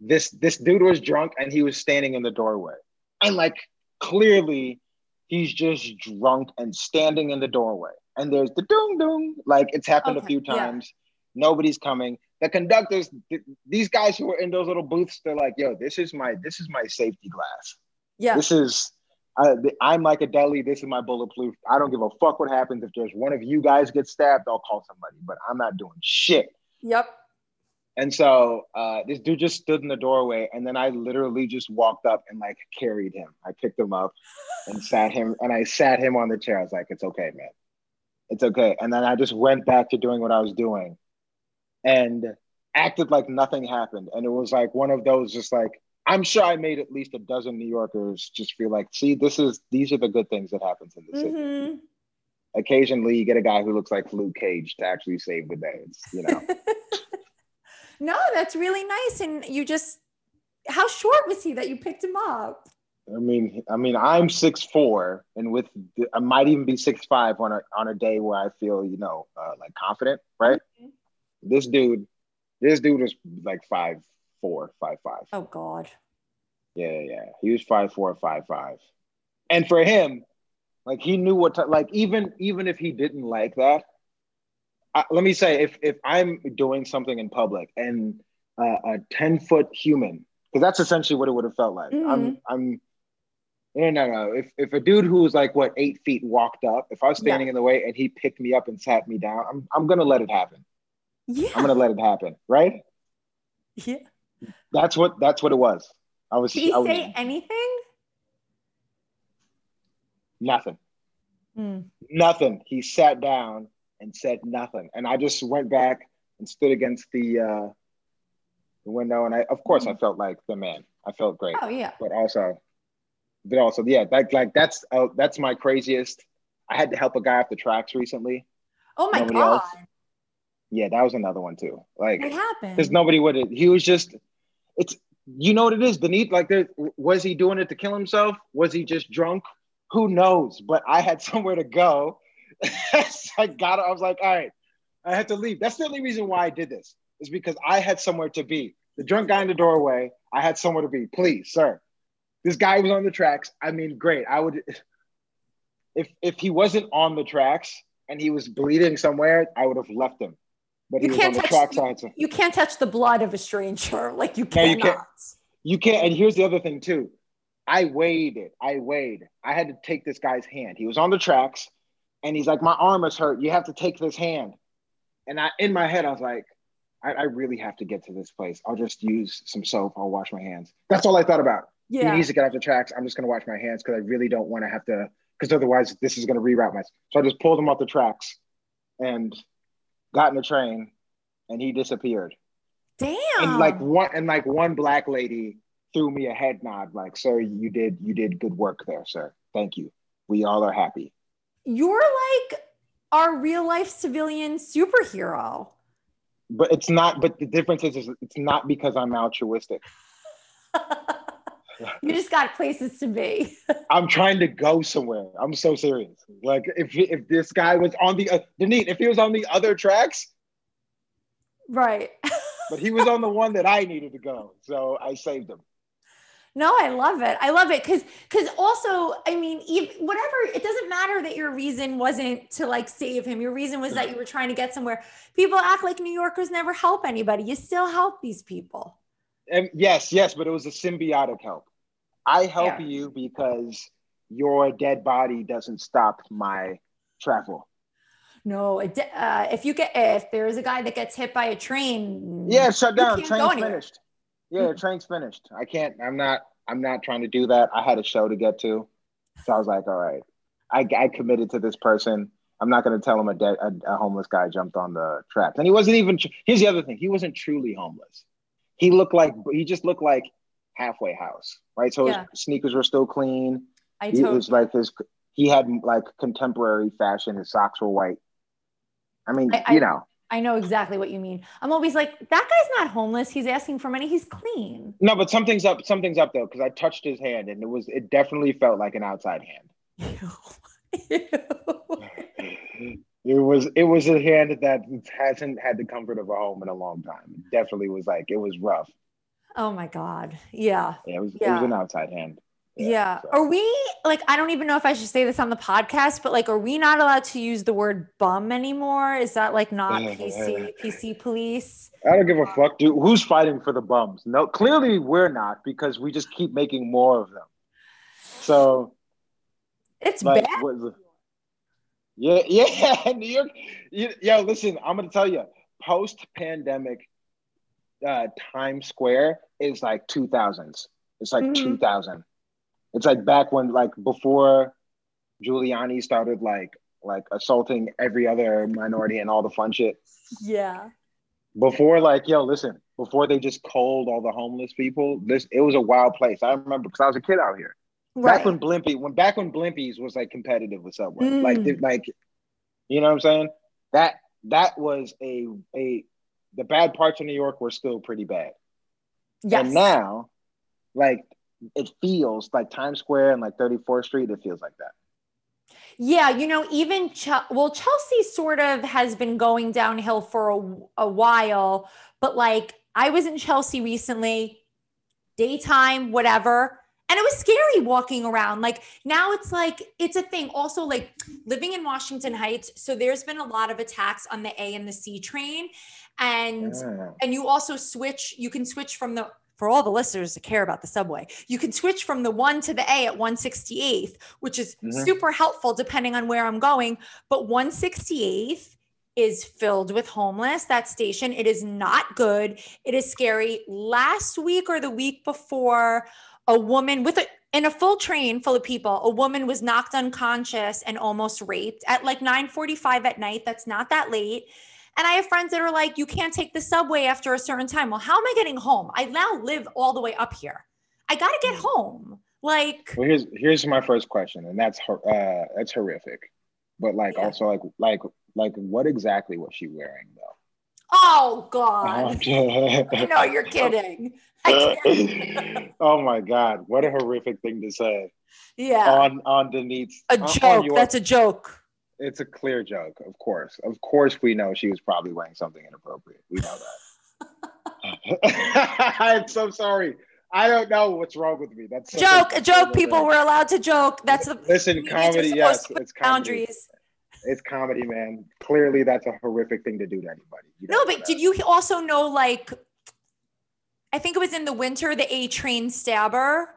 this this dude was drunk, and he was standing in the doorway, and like clearly he's just drunk and standing in the doorway. And there's the doom doom, like it's happened a Okay, few yeah. times. Nobody's coming. The conductors, th- these guys who are in those little booths, they're like, "Yo, this is my this is my safety glass. yeah This is I, I'm like a deli. This is my bulletproof. I don't give a fuck what happens if there's one of you guys gets stabbed. I'll call somebody, but I'm not doing shit." yep And so uh, this dude just stood in the doorway, and then I literally just walked up and like carried him. I picked him up and sat him, and I sat him on the chair. I was like, "It's okay, man. It's okay." And then I just went back to doing what I was doing, and acted like nothing happened. And it was like one of those, just like I'm sure I made at least a dozen New Yorkers just feel like, "See, this is these are the good things that happens in the city." Mhm. Occasionally, you get a guy who looks like Luke Cage to actually save the day. It's you know. no that's really nice and you just how short was he that you picked him up I mean, I mean, I'm six four, and with I might even be six five on a on a day where I feel, you know, uh, like confident, right? Mhm. This dude, this dude was like five four, five five. oh god Yeah, yeah, yeah. He was five four, five five, and for him, like he knew what to like. Even even if he didn't like that, I, let me say, if if I'm doing something in public and uh, a ten foot human because that's essentially what it would have felt like. Mhm. I'm, I'm, no, no, no. If if a dude who was like what eight feet walked up, if I was standing in the way and he picked me up and sat me down, I'm, I'm gonna let it happen. Yeah. I'm gonna let it happen, right? yeah. That's what that's what it was. I was, Did he I was say anything? nothing, Hmm. nothing. He sat down and said nothing, and I just went back and stood against the uh, the window, and I, of course, I felt like the man. I felt great. Oh yeah. but also, but also, yeah, like like that's uh, that's my craziest. I had to help a guy off the tracks recently. Oh my Nobody god. else? Yeah, that was another one too. Like, it happened? because nobody would. He was just. It's you know what it is. The need like there was he doing it to kill himself? Was he just drunk? Who knows? But I had somewhere to go. so I got. I was like, all right, I had to leave. That's the only reason why I did this. Is because I had somewhere to be. The drunk guy in the doorway. I had somewhere to be. Please, sir. This guy was on the tracks. I mean, great. I would. If if he wasn't on the tracks and he was bleeding somewhere, I would have left him. But You can't touch- had you can't touch the blood of a stranger. Like you No, cannot. you can't. You can't. And here's the other thing too. I weighed it. I weighed. I had to take this guy's hand. He was on the tracks, and he's like, "My arm is hurt. You have to take this hand." And I, in my head, I was like, I, "I really have to get to this place. I'll just use some soap. I'll wash my hands." That's all I thought about. Yeah. He needs to get off the tracks. I'm just gonna wash my hands because I really don't want to have to. Because otherwise, this is gonna reroute my. So I just pulled him off the tracks, and got in the train, and he disappeared. Damn. and like one and like one black lady threw me a head nod like sir you did you did good work there sir. Thank you. We all are happy. You're like our real life civilian superhero. but it's not but the difference is, is it's not because i'm altruistic you just got places to be. i'm trying to go somewhere i'm so serious like if if this guy was on the uh, Denise, if he was on the other tracks right. but he was on the one that i needed to go so i saved him No, I love it. I love it because because also, I mean, even, whatever. It doesn't matter that your reason wasn't to like save him. Your reason was that you were trying to get somewhere. People act like New Yorkers never help anybody. You still help these people. And yes yes but it was a symbiotic help i help Yeah. you because your dead body doesn't stop my travel No, it, uh, if you get if there is a guy that gets hit by a train, Yeah, shut down. Train's finished. Yeah, the train's finished. I can't. I'm not. I'm not trying to do that. I had a show to get to, so I was like, all right. I, I committed to this person. I'm not going to tell him a, dead, a a homeless guy jumped on the tracks, and he wasn't even. tr- Here's the other thing. He wasn't truly homeless. He looked like he just looked like halfway house, right? So Yeah. his sneakers were still clean. I He totally. was like his. He had like contemporary fashion. His socks were white. I mean, I- I- you know. I know exactly what you mean. I'm always like, that guy's not homeless. He's asking for money. He's clean. No, but something's up. Something's up though, because I touched his hand, and it was. It definitely felt like an outside hand. Ew. It was. It was a hand that hasn't had the comfort of a home in a long time. It definitely was like it was rough. oh my God. Yeah. Yeah, it was. It was an outside hand. Yeah. so. Are we like, I don't even know if I should say this on the podcast, but like, are we not allowed to use the word bum anymore? Is that like not PC, PC police? I don't give a fuck, dude. Who's fighting for the bums? No, clearly we're not because we just keep making more of them. So, It's like, bad. What is it? yeah, yeah, New York. Yo, listen, I'm gonna tell you, post-pandemic, uh, Times Square is like 2000s. It's like Mhm. 2000. It's like back when, like, before Giuliani started like like assaulting every other minority and all the fun shit. Yeah. before like yo listen before they just cold all the homeless people this it was a wild place i remember because i was a kid out here Right. back when blimpie when back when blimpies was like competitive with subway Mm. like they- like you know what i'm saying that that was a a the bad parts of new york were still pretty bad yes. and now like it feels like times square and like 34th street it feels like that Yeah, you know, even Chel- well, Chelsea sort of has been going downhill for a, a while, but like I was in Chelsea recently, daytime, whatever, and it was scary walking around. Like now it's like it's a thing. Also, like living in Washington Heights, so there's been a lot of attacks on the A and the C train, and Ah. and you also switch. You can switch from the for all the listeners that care about the subway, you can switch from the one to the A at 168th, which is Mhm. super helpful depending on where I'm going. But 168th is filled with homeless. That station, it is not good. It is scary. Last week or the week before, a woman with a in a full train full of people, a woman was knocked unconscious and almost raped at like 9:45 at night. That's not that late. And I have friends that are like, you can't take the subway after a certain time. Well, how am I getting home? I now live all the way up here. I got to get home. Like, Well, here's here's my first question, and that's uh that's horrific, but like Yeah. also like like like what exactly was she wearing though? Oh God. I know you're kidding. Oh my god, what a horrific thing to say Yeah. on on Denise. A on- on joke. your- That's a joke. it's a clear joke, of course. Of course, we know she was probably wearing something inappropriate. We know that. I'm so sorry. I don't know what's wrong with me. That's such Joke, a joke. People were allowed to joke. That's the Listen, comedy, yes, it's comedy. boundaries. It's comedy, man. Clearly, that's a horrific thing to do to anybody. You No, but did you also know like I think it was in the winter, the A train stabber.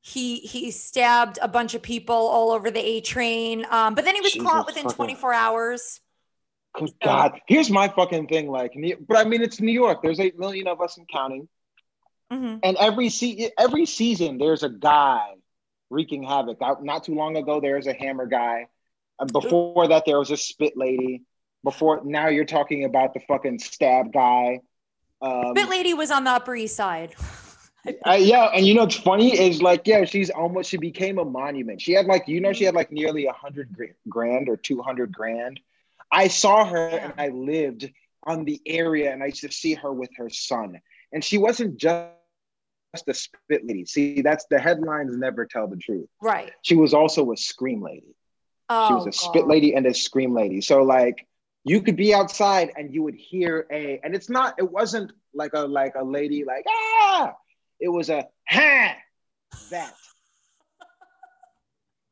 He he stabbed a bunch of people all over the A train. Um, but then he was Jesus caught within 24 hours. Good God, here's my fucking thing. Like, but I mean, it's New York. There's eight million of us and counting, Mhm. and every se- every season there's a guy wreaking havoc. Not too long ago, there was a hammer guy. Before that, there was a spit lady. Before now, you're talking about the fucking stab guy. Um, Bit lady was on the Upper East Side. Uh, yeah, and you know what's funny is like, yeah, she's almost she became a monument. She had like, you know, she had like nearly a hundred grand or two hundred grand. I saw her and I lived on the area, and I used to see her with her son, and she wasn't just a spit lady. See, that's the headlines never tell the truth. Right. She was also a scream lady. Oh, She was a spit lady and a scream lady. So like you could be outside and you would hear a and it's not it wasn't like a like a lady like ah! It was a ha! That.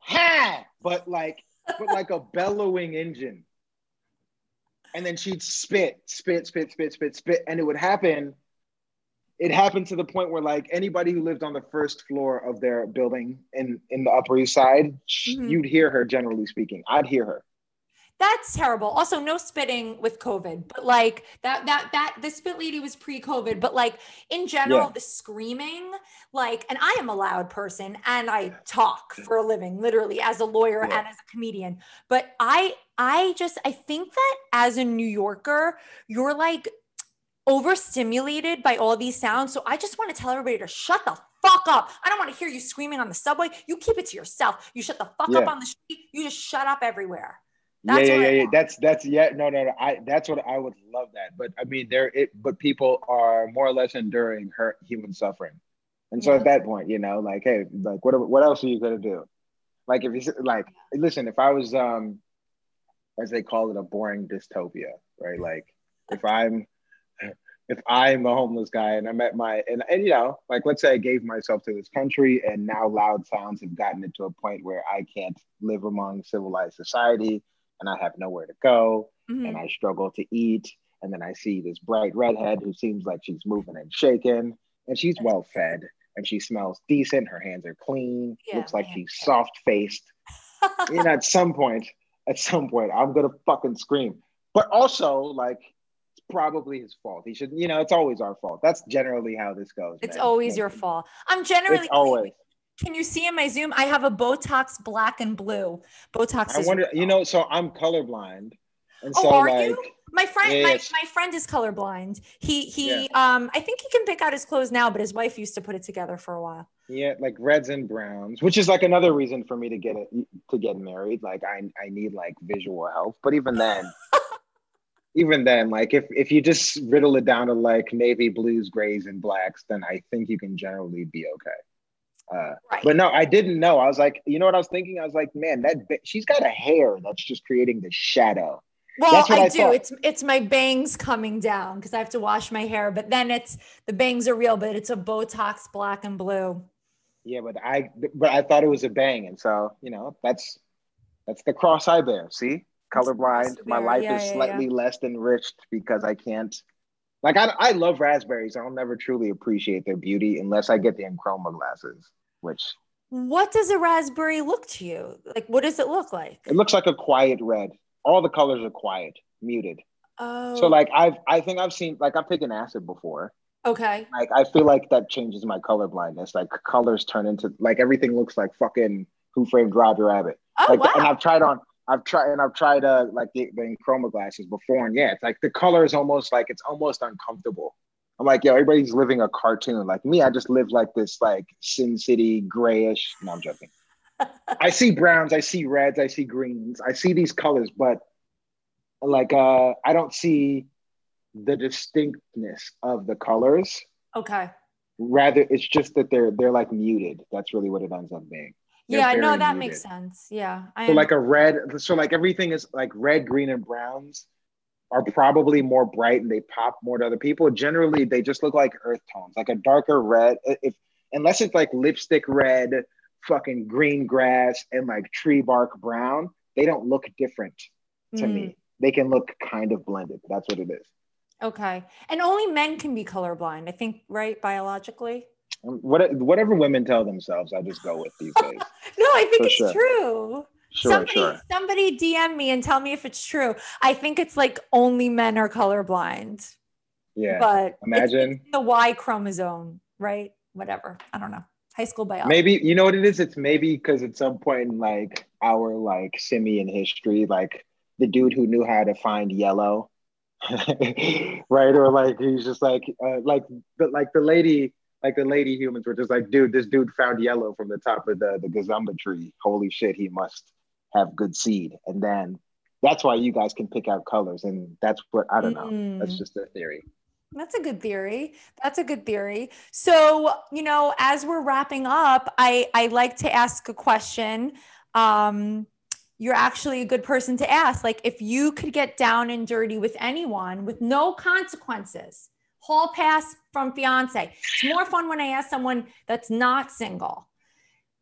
Ha! But like but like a bellowing engine. And then she'd spit spit spit spit spit spit and it would happen it happened to the point where like anybody who lived on the first floor of their building in in the upper east side Mhm. you'd hear her generally speaking i'd hear her That's terrible. Also, no spitting with COVID, but like that, that, that the spit lady was pre COVID, but like in general, Yeah. the screaming, like, and I am a loud person and I talk for a living, literally as a lawyer Yeah. and as a comedian. But I, I just, I think that as a New Yorker, you're like overstimulated by all these sounds. So I just want to tell everybody to shut the fuck up. I don't want to hear you screaming on the subway. You keep it to yourself. You shut the fuck up on the street. You just shut up everywhere. yeah, That's yeah, what I yeah, yeah. That's that's yeah. No, no, no. I that's what I would love that. But I mean, there. It. But people are more or less enduring her human suffering, and so Yeah. at that point, you know, like, hey, like, what what else are you gonna do? Like, if you like, listen, if I was um, as they call it, a boring dystopia, right? Like, if I'm if I'm a homeless guy and I'm at my and and you know, like let's say I gave myself to this country and now loud sounds have gotten it to a point where I can't live among civilized society and I have nowhere to go Mhm. and I struggle to eat. And then I see this bright redhead who seems like she's moving and shaking and she's well fed and she smells decent. Her hands are clean. Yeah, looks like man. she's soft faced. you know, at some point, at some point, I'm gonna fucking scream. But also, like, probably his fault. He should, you know, it's always our fault. That's generally how this goes. It's man. always your fault. I'm generally It's always. Can you see in my Zoom? I have a Botox black and blue. Botox I wonder, you know, so I'm colorblind. And Oh, so are like you? my friend Yeah, my, my friend is colorblind. He he um I think he can pick out his clothes now, but his wife used to put it together for a while. yeah, like reds and browns, which is like another reason for me to get it to get married. Like I I need like visual help. But even then, even then, like if if you just riddle it down to like navy blues, grays, and blacks, then I think you can generally be okay. Uh, Right. but no, I didn't know. I was like, you know what I was thinking? I was like, man, that she's got a hair that's just creating the shadow. well, I, I do. thought. It's it's my bangs coming down because I have to wash my hair, but then it's the bangs are real, but it's a Botox black and blue. Yeah, but I but I thought it was a bang, and so you know that's that's the cross I bear. See, colorblind. My life Yeah, is yeah, slightly less enriched because I can't. Like I, I love raspberries. I'll never truly appreciate their beauty unless I get the Enchroma glasses, which What does a raspberry look to you? Like, what does it look like? it looks like a quiet red. All the colors are quiet, muted. Oh, So like I've I think I've seen like I've taken acid before. okay. Like I feel like that changes my color blindness. Like colors turn into like everything looks like fucking Who Framed Roger Rabbit. Oh, like wow. and I've tried on I've tried and I've tried uh like the, the chroma glasses before and yeah it's like the color is almost like it's almost uncomfortable. I'm like yo everybody's living a cartoon like me I just live like this like Sin City grayish no I'm joking. I see browns I see reds I see greens I see these colors but like uh I don't see the distinctness of the colors okay. rather it's just that they're they're like muted that's really what it ends up being Yeah, no, that muted. makes sense. Yeah. I so like a red so like everything is like red green and browns are probably more bright and they pop more to other people generally they just look like earth tones like a darker red if unless it's like lipstick red fucking green grass and like tree bark brown they don't look different to Mm, me they can look kind of blended that's what it is Okay. And only men can be colorblind, I think, right? Biologically. What, whatever women tell themselves i just go with these days No, I think For it's sure. true. sure somebody, sure somebody DM me and tell me if it's true. I think it's like only men are colorblind, yeah but Imagine. it's the Y chromosome, right? Whatever. I don't know. High school biology. Maybe you know what it is. It's maybe because at some point in like our like simian history, like the dude who knew how to find yellow, right? Or like he's just like uh, like the like the lady like the lady humans were just like, dude, this dude found yellow from the top of the the gazumba tree. Holy shit, he must have good seed. And then that's why you guys can pick out colors, and that's what I don't know. That's Mm. just a theory. That's a good theory. That's a good theory. So, you know, as we're wrapping up, I I like to ask a question. Um, you're actually a good person to ask. Like, if you could get down and dirty with anyone with no consequences, hall pass from fiance. It's more fun when I ask someone that's not single.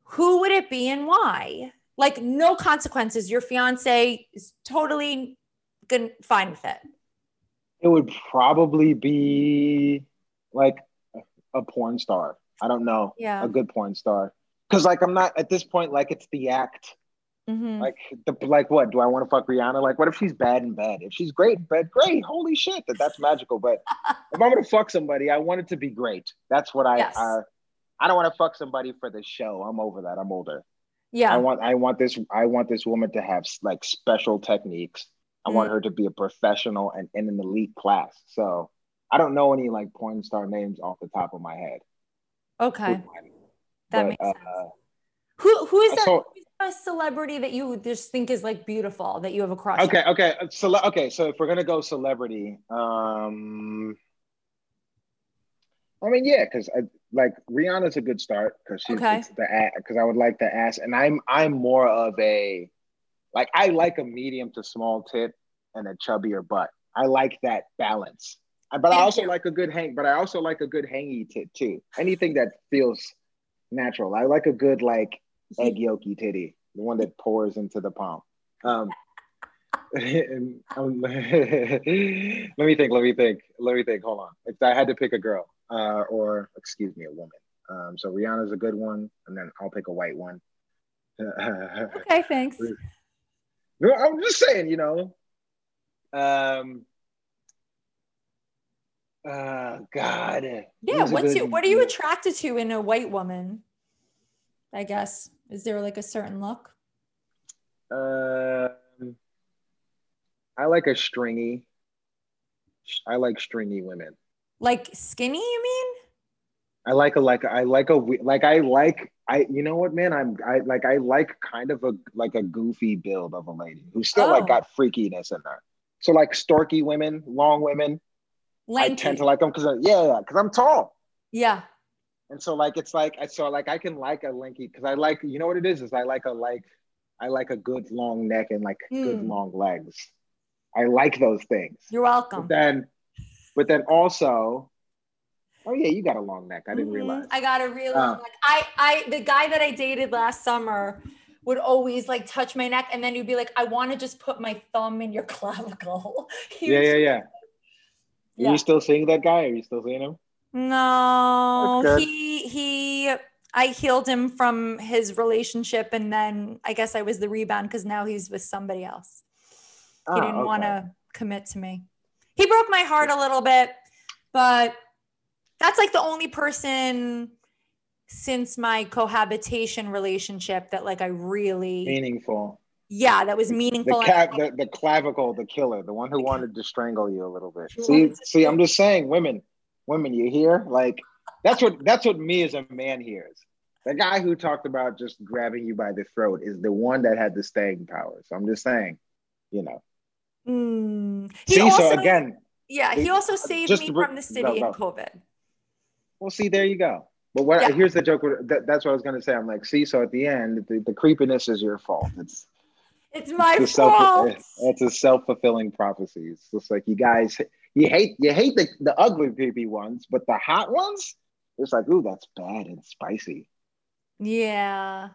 Who would it be and why? Like, no consequences. Your fiance is totally good, fine with it. It would probably be like a porn star. I don't know. Yeah. A good porn star. Cause like I'm not at this point, like it's the act. Mhm. Like the like what? Do I want to fuck Rihanna? Like what if she's bad in bed? If she's great in bed, great. Holy shit, that that's magical. But if I'm gonna fuck somebody, I want it to be great. That's what I Yes. I, I don't want to fuck somebody for the show. I'm over that. I'm older. Yeah. I want I want this I want this woman to have like special techniques. I want Mm. her to be a professional and in an elite class. So I don't know any like porn star names off the top of my head. Okay. That But, makes sense. Uh, Who who is that a celebrity that you just think is like beautiful that you have a crush? on? Okay, okay. So okay, so if we're gonna go celebrity, um I mean, yeah, because like Rihanna's a good start because she's Okay. the because I would like to ask, and I'm I'm more of a like I like a medium to small tit and a chubbier butt. I like that balance. Uh, But I also you. like a good hang. But I also like a good hangy tit too. Anything that feels natural. I like a good like egg yolky titty, the one that pours into the palm. Um, and, um, let me think. Let me think. Let me think. Hold on. If I had to pick a girl, uh, or excuse me, a woman. Um, so Rihanna's a good one, and then I'll pick a white one. Okay, thanks. No, I'm just saying, you know. Um. Uh, God. Yeah, what's you what are you attracted to in a white woman? I guess. Is there like a certain look? Um, I like a stringy. I like stringy women. Like skinny, you mean? I like a like I like a like I like I you know what man I'm I like I like kind of a like a goofy build of a lady who still Oh. like got freakiness in her. So like storky women, long women, Lanky. I tend to like them because yeah, yeah, because I'm tall. yeah. And so like it's like I so like I can like a lanky because I like you know what it is is I like a like I like a good long neck and like good Mm. long legs. I like those things. You're welcome. But then, but then also, oh yeah, you got a long neck. I didn't Mhm. realize. I got a real Uh. like I I the guy that I dated last summer would always like touch my neck and then he'd be like, I want to just put my thumb in your clavicle. Yeah, was- yeah, yeah. Are you still seeing that guy? Are you still seeing him? No, he he. I healed him from his relationship, and then I guess I was the rebound because now he's with somebody else. He Ah, didn't want to commit to me. He broke my heart a little bit, but that's like the only person since my cohabitation relationship that like I really Meaningful. yeah that was meaningful. The, ca- the the clavicle, the killer, the one who wanted to strangle you a little bit. See, see, I'm just saying, women, women, you hear? Like that's what that's what me as a man hears. The guy who talked about just grabbing you by the throat is the one that had the staying power. So I'm just saying, you know. Mm. He See, also, so again, yeah, he also saved me br- from the city go, in. COVID. well, see, there you go. But what Yeah. here's the joke. That, that's what I was gonna say. I'm like, see, so at the end, the, the creepiness is your fault. It's It's my it's a self fault. it's a self-fulfilling prophecy. It's just like you guys you hate you hate the, the ugly creepy ones, but the hot ones, it's like, ooh, that's bad and spicy. Yeah.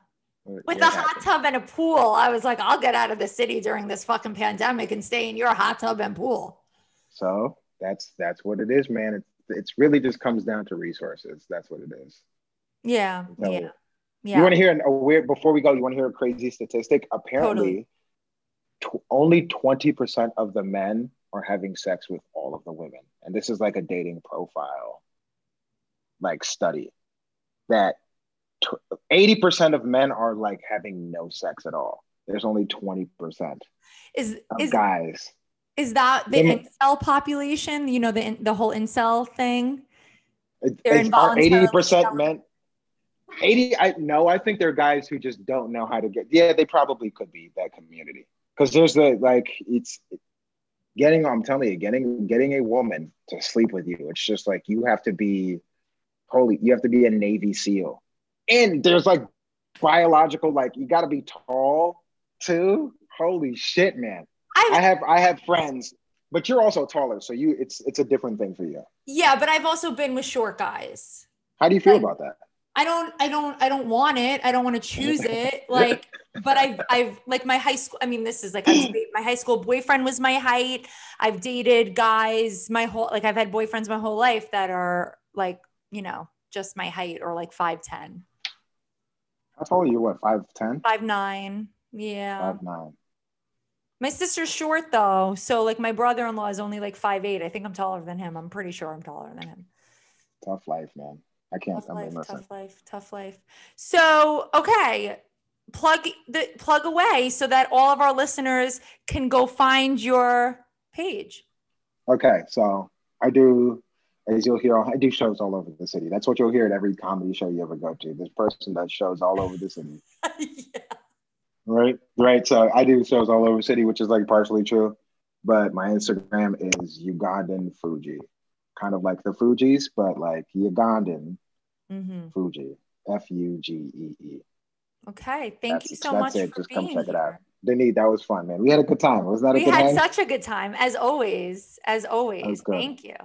With Yeah, a hot tub and a pool, I was like, I'll get out of the city during this fucking pandemic and stay in your hot tub and pool. So that's that's what it is, man. It's it's really just comes down to resources. That's what it is. Yeah. So, Yeah. You want to hear an, a weird before we go? You want to hear a crazy statistic? Apparently, tw- only twenty percent of the men are having sex with all of the women, and this is like a dating profile, like study that eighty percent of men are like having no sex at all. There's only twenty percent Is of is guys. is that the Women- incel population? You know, the the whole incel thing? They're involuntarily eighty percent selling. men. Eighty, I no, I think there are guys who just don't know how to get. Yeah, they probably could be that community because there's the like it's getting. I'm telling you, getting getting a woman to sleep with you. It's just like you have to be holy. You have to be a Navy SEAL, and there's like biological. Like you got to be tall too. Holy shit, man! I I have I have friends, but you're also taller, so you it's it's a different thing for you. yeah, but I've also been with short guys. How do you feel about that? I don't I don't I don't want it. I don't want to choose it. Like, but I've I've like my high school. I mean, this is like my high school boyfriend was my height. I've dated guys my whole like I've had boyfriends my whole life that are like, you know, just my height or like 5'10, How tall are you? What, 5'10? 5'9. Yeah. 5'9. My sister's short though. So like my brother-in-law is only like 5'8. I think I'm taller than him. I'm pretty sure I'm taller than him. Tough life, man. I can't. tough life, tough life, tough life. So, okay, plug the plug away so that all of our listeners can go find your page. Okay, so I do, as you'll hear, I do shows all over the city. That's what you'll hear at every comedy show you ever go to. This person does shows all over the city, yeah. right? Right. So I do shows all over the city, which is like partially true. But my Instagram is Ugandan Fugee, kind of like the Fugees, but like Ugandan Mhm. Fugee, F U G E E. Okay, thank That's- you so that's much it. for Just come check it out. here. Denise, that was fun, man. We had a good time. Wasn't that a We good had hang? such a good time, as always. As always, thank you.